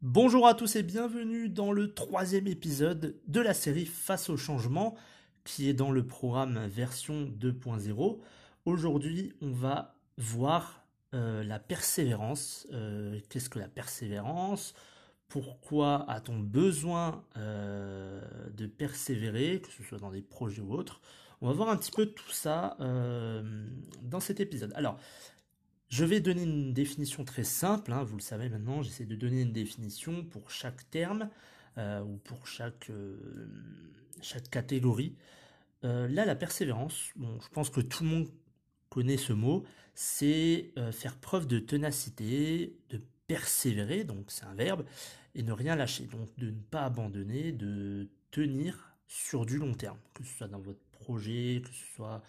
Bonjour à tous et bienvenue dans le troisième épisode de la série Face au changement qui est dans le programme version 2.0. Aujourd'hui, on va voir euh, la persévérance. Euh, qu'est-ce que la persévérance? Pourquoi a-t-on besoin euh, de persévérer, que ce soit dans des projets ou autres? On va voir un petit peu tout ça dans cet épisode. Alors, je vais donner une définition très simple, hein, vous le savez maintenant, j'essaie de donner une définition pour chaque terme ou pour chaque, chaque catégorie. là, la persévérance, bon, je pense que tout le monde connaît ce mot, c'est euh, faire preuve de ténacité, de persévérer, donc c'est un verbe, et ne rien lâcher, donc de ne pas abandonner, de tenir sur du long terme, que ce soit dans votre projet, que ce soit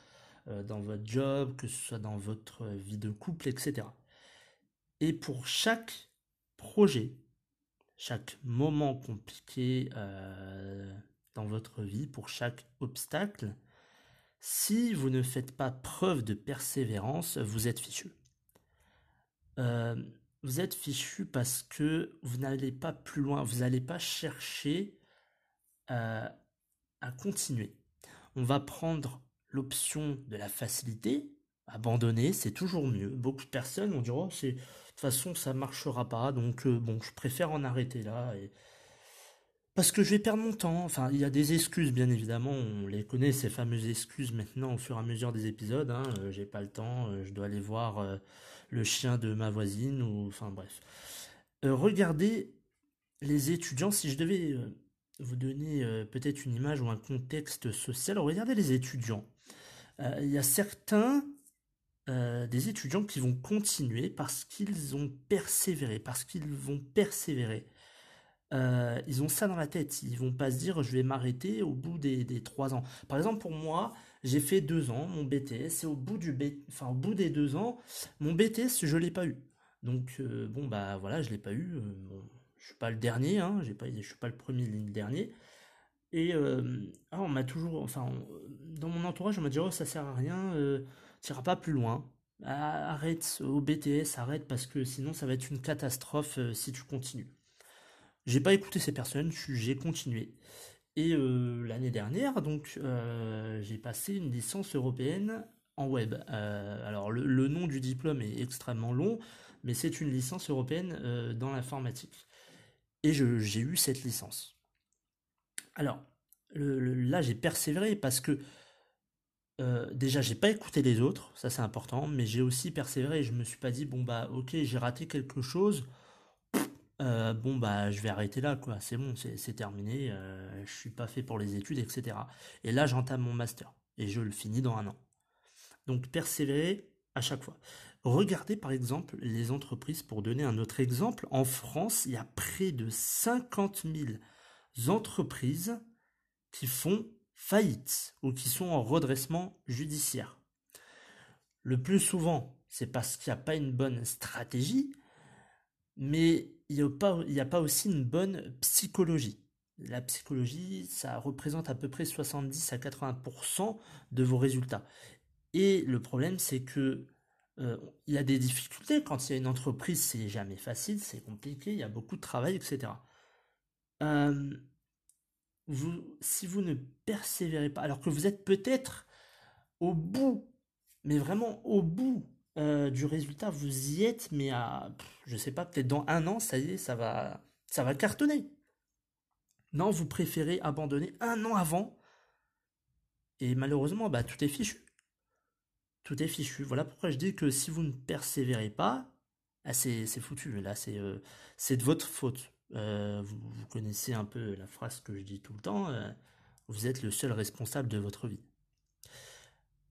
euh, dans votre job, que ce soit dans votre vie de couple, etc. Et pour chaque projet, chaque moment compliqué euh, dans votre vie, pour chaque obstacle, si vous ne faites pas preuve de persévérance, vous êtes fichu. Euh, vous êtes fichu parce que vous n'allez pas plus loin, vous n'allez pas chercher euh, à continuer. On va prendre l'option de la facilité, abandonner, c'est toujours mieux. Beaucoup de personnes vont dire, oh, de toute façon, ça marchera pas, donc euh, bon, je préfère en arrêter là. Et, parce que je vais perdre mon temps. Enfin, il y a des excuses, bien évidemment. On les connaît, ces fameuses excuses, maintenant, au fur et à mesure des épisodes. Hein. Euh, j'ai pas le temps, euh, je dois aller voir le chien de ma voisine, ou... Enfin, bref. regardez les étudiants, si je devais vous donner peut-être une image ou un contexte social, regardez les étudiants. Il y a certains des étudiants qui vont continuer parce qu'ils ont persévéré, parce qu'ils vont persévérer. Euh, ils ont ça dans la tête. Ils vont pas se dire je vais m'arrêter au bout des, trois ans. Par exemple, pour moi, j'ai fait deux ans mon BTS et au bout du enfin au bout des deux ans, mon BTS je l'ai pas eu. Donc euh, bon bah voilà, je l'ai pas eu. Euh, je suis pas le dernier, hein, j'ai pas, je suis pas le premier le dernier. Et ah, on m'a toujours, enfin dans mon entourage, on m'a dit oh ça sert à rien, tu iras pas plus loin. Ah, arrête au BTS, arrête parce que sinon ça va être une catastrophe si tu continues. J'ai pas écouté ces personnes, j'ai continué. Et euh, l'année dernière, donc, euh, j'ai passé une licence européenne en web. Euh, alors, le, nom du diplôme est extrêmement long, mais c'est une licence européenne dans l'informatique. Et j'ai eu cette licence. Alors, là, j'ai persévéré parce que déjà, j'ai pas écouté les autres, ça c'est important, mais j'ai aussi persévéré je me suis pas dit, bon, bah, ok, j'ai raté quelque chose euh, bon bah je vais arrêter là quoi, c'est bon, c'est terminé, euh, je suis pas fait pour les études, etc. Et là j'entame mon master et je le finis dans un an. Donc persévérer à chaque fois. Regardez par exemple les entreprises, pour donner un autre exemple, en France il y a près de 50 000 entreprises qui font faillite ou qui sont en redressement judiciaire. Le plus souvent, c'est parce qu'il n'y a pas une bonne stratégie, mais il n'y a, a pas aussi une bonne psychologie. La psychologie, ça représente à peu près 70 à 80% de vos résultats. Et le problème, c'est que euh, il y a des difficultés quand il y a une entreprise, c'est jamais facile, c'est compliqué, il y a beaucoup de travail, etc. Euh, si vous ne persévérez pas, alors que vous êtes peut-être au bout, mais vraiment au bout euh, du résultat, vous y êtes, mais à, je sais pas, peut-être dans un an, ça y est, ça va, ça va cartonner. Non, vous préférez abandonner un an avant, et malheureusement, bah, tout est fichu. Tout est fichu. Voilà pourquoi je dis que si vous ne persévérez pas, ah, c'est foutu. Là, c'est euh, c'est de votre faute. Euh, vous, connaissez un peu la phrase que je dis tout le temps. vous êtes le seul responsable de votre vie.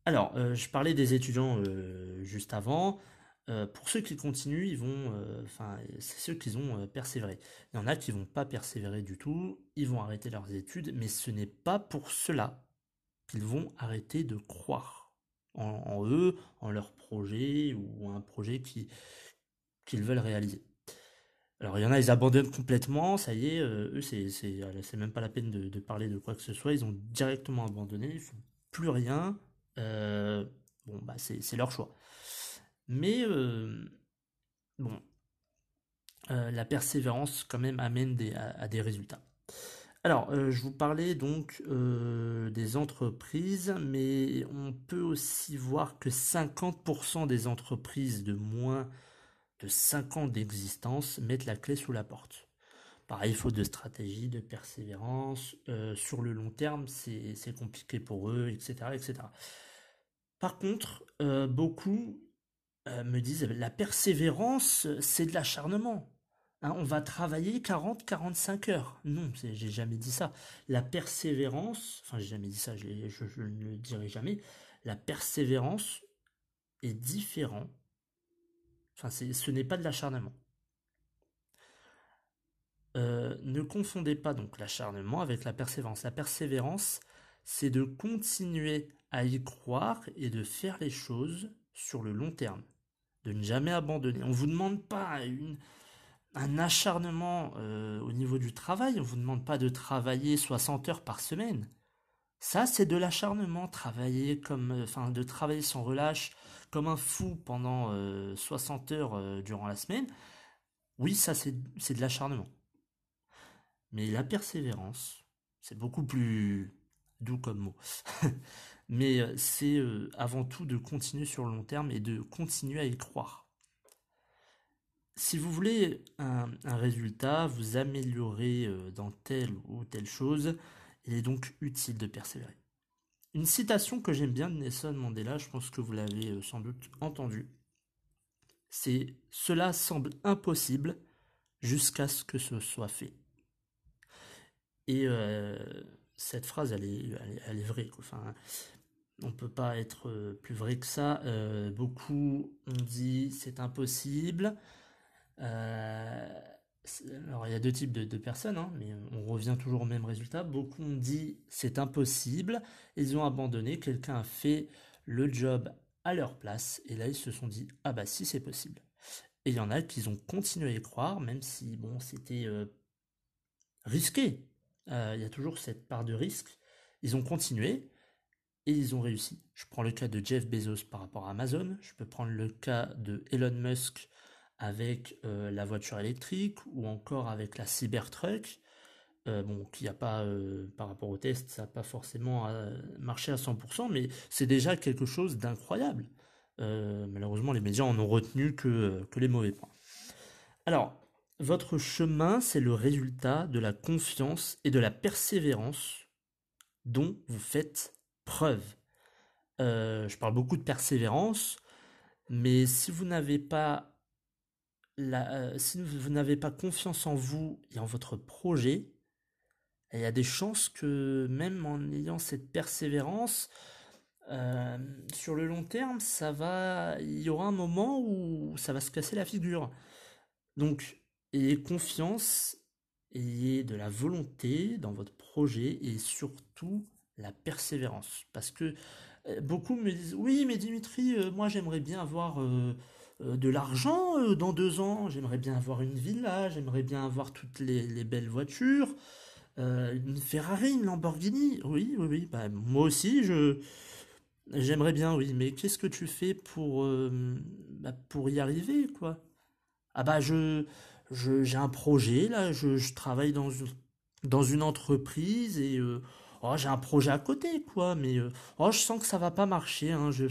Alors, euh, je parlais des étudiants euh, juste avant. Euh, pour ceux qui continuent, ils vont, enfin, c'est ceux qui ont persévéré. Il y en a qui vont pas persévérer du tout, ils vont arrêter leurs études, mais ce n'est pas pour cela qu'ils vont arrêter de croire en, eux, en leur projet ou un projet qui qu'ils veulent réaliser. Alors il y en a, ils abandonnent complètement, ça y est, eux c'est c'est même pas la peine de, parler de quoi que ce soit, ils ont directement abandonné, ils font plus rien, euh, bon, bah, c'est leur choix. Mais, euh, bon, euh, la persévérance, quand même, amène à, des résultats. Alors, je vous parlais donc des entreprises, mais on peut aussi voir que 50% des entreprises de moins de 5 ans d'existence mettent la clé sous la porte. Pareil, faute de stratégie, de persévérance. Euh, sur le long terme, c'est compliqué pour eux, etc. etc. Par contre, euh, beaucoup euh, me disent la persévérance, c'est de l'acharnement. Hein, on va travailler 40-45 heures. Non, j'ai jamais dit ça. La persévérance, enfin j'ai jamais dit ça, je, ne le dirai jamais. La persévérance est différent. Enfin, ce n'est pas de l'acharnement. Euh, ne confondez pas donc l'acharnement avec la persévérance. La persévérance, c'est de continuer à y croire et de faire les choses sur le long terme, de ne jamais abandonner. On ne vous demande pas un acharnement euh, au niveau du travail, on ne vous demande pas de travailler 60 heures par semaine. Ça, c'est de l'acharnement, travailler comme, euh, enfin, de travailler sans relâche, comme un fou pendant 60 heures durant la semaine. Oui, ça, c'est de l'acharnement. Mais la persévérance, c'est beaucoup plus doux comme mot. Mais euh, c'est euh, avant tout de continuer sur le long terme et de continuer à y croire. Si vous voulez un, résultat, vous améliorer euh, dans telle ou telle chose, il est donc utile de persévérer. Une citation que j'aime bien de Nelson Mandela, je pense que vous l'avez sans doute entendu, c'est ⁇ Cela semble impossible jusqu'à ce que ce soit fait ⁇ et euh, cette phrase, elle est, elle est, vraie. Enfin, on ne peut pas être euh, plus vrai que ça. Euh, beaucoup ont dit c'est impossible. Alors il y a deux types de, personnes, hein, mais on revient toujours au même résultat. Beaucoup ont dit c'est impossible. Ils ont abandonné. Quelqu'un a fait le job à leur place. Et là, ils se sont dit ah bah si c'est possible. Et il y en a qui ont continué à y croire, même si bon c'était risqué. Euh, il y a toujours cette part de risque. Ils ont continué et ils ont réussi. Je prends le cas de Jeff Bezos par rapport à Amazon. Je peux prendre le cas de Elon Musk avec euh, la voiture électrique ou encore avec la Cybertruck. Euh, bon, qui a pas, par rapport au test, ça n'a pas forcément marché à 100%, mais c'est déjà quelque chose d'incroyable. malheureusement, les médias en ont retenu que, les mauvais points. Alors, votre chemin, c'est le résultat de la confiance et de la persévérance dont vous faites preuve. Euh, je parle beaucoup de persévérance, mais si vous n'avez pas euh, si vous n'avez pas confiance en vous et en votre projet, il y a des chances que même en ayant cette persévérance, euh, sur le long terme, ça va, il y aura un moment où ça va se casser la figure. Donc, ayez confiance, ayez de la volonté dans votre projet et surtout la persévérance. Parce que euh, beaucoup me disent oui mais Dimitri, moi j'aimerais bien avoir de l'argent dans deux ans, j'aimerais bien avoir une villa, j'aimerais bien avoir toutes les, belles voitures, une Ferrari, une Lamborghini. Oui, oui, oui, bah, moi aussi je... J'aimerais bien, oui, mais qu'est-ce que tu fais pour, bah, y arriver, quoi? Ah bah je, j'ai un projet, là, je, travaille dans, une entreprise et euh, oh, j'ai un projet à côté, quoi, mais euh, oh, je sens que ça va pas marcher, hein, je, euh,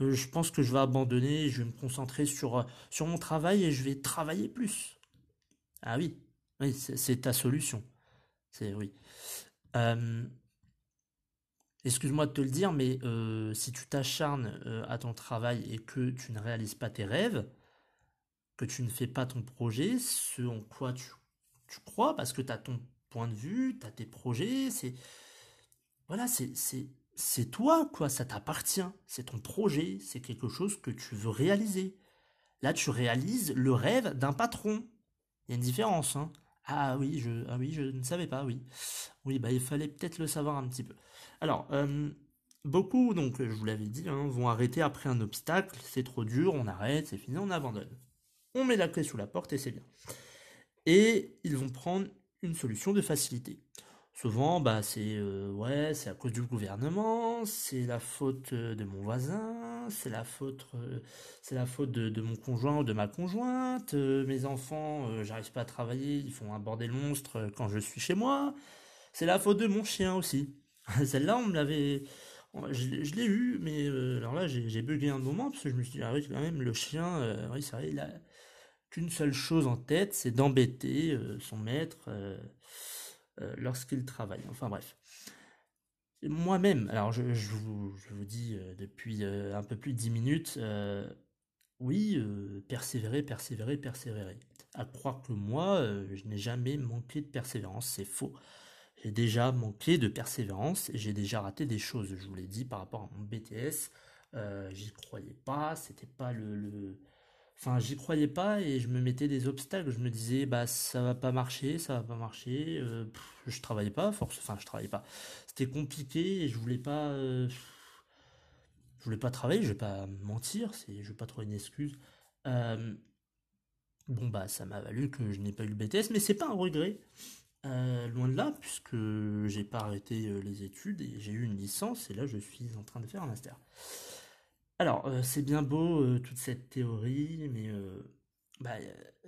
je pense que je vais abandonner, je vais me concentrer sur, sur mon travail et je vais travailler plus. Ah oui, oui, c'est ta solution. C'est oui. Excuse-moi de te le dire, mais si tu t'acharnes à ton travail et que tu ne réalises pas tes rêves, que tu ne fais pas ton projet, ce en quoi tu, crois, parce que tu as ton point de vue, tu as tes projets, c'est... Voilà, c'est c'est toi, quoi, ça t'appartient, c'est ton projet, c'est quelque chose que tu veux réaliser. Là, tu réalises le rêve d'un patron. Il y a une différence, hein. Ah oui, je, ah oui, je ne savais pas, oui. Oui, bah il fallait peut-être le savoir un petit peu. Alors, euh, beaucoup, donc je vous l'avais dit, hein, vont arrêter après un obstacle, c'est trop dur, on arrête, c'est fini, on abandonne. On met la clé sous la porte et c'est bien. Et ils vont prendre une solution de facilité. Souvent, bah, c'est euh, ouais, c'est à cause du gouvernement, c'est la faute euh, de mon voisin, c'est la faute, euh, c'est la faute de, mon conjoint ou de ma conjointe. mes enfants, j'arrive pas à travailler, ils font un bordel monstre quand je suis chez moi. C'est la faute de mon chien aussi. Celle-là, on me l'avait, je, l'ai eu, mais alors là, j'ai bugué un moment parce que je me suis dit, ah quand même, le chien, oui, c'est vrai, il a qu'une seule chose en tête, c'est d'embêter son maître. Euh, lorsqu'il travaille. Enfin bref. Moi-même, alors je, vous, dis euh, depuis euh, un peu plus de 10 minutes, oui, persévérer, persévérer, persévérer. À croire que moi, je n'ai jamais manqué de persévérance, c'est faux. J'ai déjà manqué de persévérance et j'ai déjà raté des choses, je vous l'ai dit, par rapport à mon BTS. J'y croyais pas, c'était pas le, Enfin, j'y croyais pas et je me mettais des obstacles. Je me disais, bah, ça va pas marcher, ça va pas marcher. Euh, je travaillais pas, force. Enfin, je travaillais pas. C'était compliqué et je voulais pas. Euh, je voulais pas travailler, je vais pas mentir, c'est, je vais pas trouver une excuse. Euh, bon, bah, ça m'a valu que je n'ai pas eu le BTS, mais c'est pas un regret. loin de là, puisque j'ai pas arrêté les études et j'ai eu une licence et là je suis en train de faire un master. Alors, euh, c'est bien beau euh, toute cette théorie, mais euh, bah,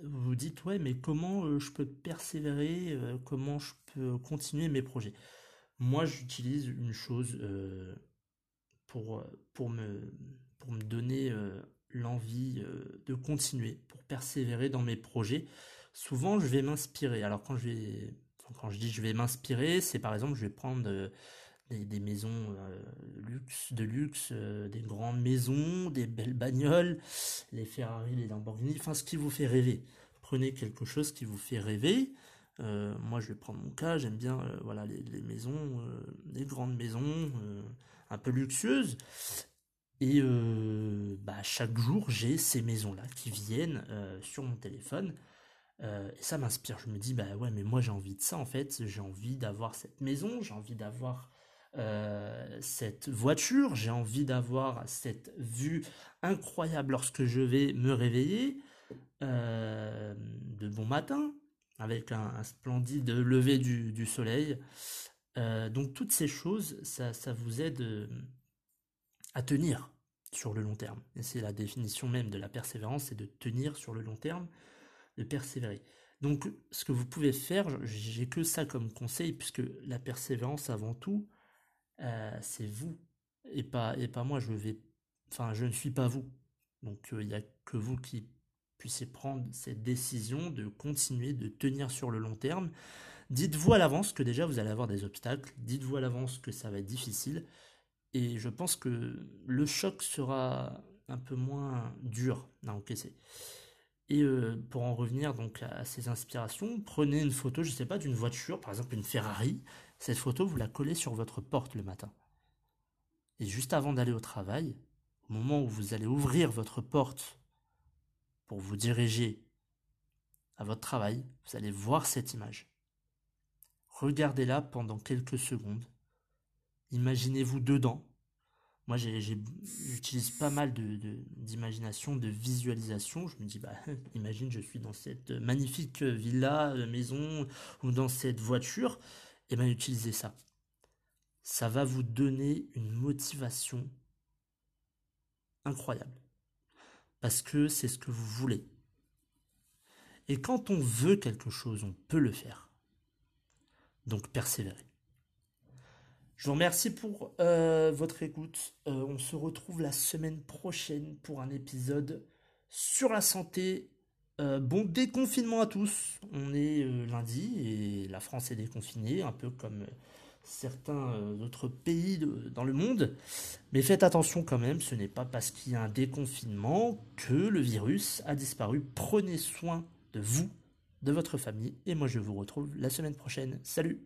vous vous dites, ouais, mais comment je peux persévérer, comment je peux continuer mes projets? Moi, j'utilise une chose pour, me donner l'envie de continuer, pour persévérer dans mes projets. Souvent, je vais m'inspirer. Alors, quand je vais, quand je dis je vais m'inspirer, c'est par exemple, je vais prendre des, maisons euh, luxe, de luxe, euh, des grandes maisons, des belles bagnoles, les Ferrari, les Lamborghini, enfin ce qui vous fait rêver. Prenez quelque chose qui vous fait rêver. Euh, moi, je vais prendre mon cas, j'aime bien voilà les, maisons, les grandes maisons, un peu luxueuses. Et bah, chaque jour, j'ai ces maisons-là qui viennent sur mon téléphone. et ça m'inspire. Je me dis, bah ouais, mais moi j'ai envie de ça en fait. J'ai envie d'avoir cette maison, j'ai envie d'avoir euh, cette voiture, j'ai envie d'avoir cette vue incroyable lorsque je vais me réveiller euh, de bon matin, avec un, splendide lever du, soleil. Euh, donc toutes ces choses, ça, ça vous aide à tenir sur le long terme. Et c'est la définition même de la persévérance, c'est de tenir sur le long terme, de persévérer. Donc ce que vous pouvez faire, j'ai que ça comme conseil, puisque la persévérance avant tout, euh, c'est vous et pas, et pas moi. Je vais, enfin, je ne suis pas vous. Donc il n'y a que vous qui puissiez prendre cette décision de continuer, de tenir sur le long terme. Dites-vous à l'avance que déjà vous allez avoir des obstacles, dites-vous à l'avance que ça va être difficile, et je pense que le choc sera un peu moins dur à encaisser. Et euh, pour en revenir donc à, ces inspirations, prenez une photo, je ne sais pas, d'une voiture, par exemple une Ferrari, cette photo, vous la collez sur votre porte le matin. Et juste avant d'aller au travail, au moment où vous allez ouvrir votre porte pour vous diriger à votre travail, vous allez voir cette image. Regardez-la pendant quelques secondes. Imaginez-vous dedans. Moi, j'utilise pas mal d'imagination, de, visualisation. Je me dis, bah, imagine, je suis dans cette magnifique villa, euh, maison, ou dans cette voiture et eh bien utilisez ça. Ça va vous donner une motivation incroyable. Parce que c'est ce que vous voulez. Et quand on veut quelque chose, on peut le faire. Donc persévérez. Je vous remercie pour euh, votre écoute. Euh, on se retrouve la semaine prochaine pour un épisode sur la santé euh, bon déconfinement à tous. On est lundi et la France est déconfinée, un peu comme certains autres pays dans le monde. Mais faites attention quand même, ce n'est pas parce qu'il y a un déconfinement que le virus a disparu. Prenez soin de vous, de votre famille, et moi je vous retrouve la semaine prochaine. Salut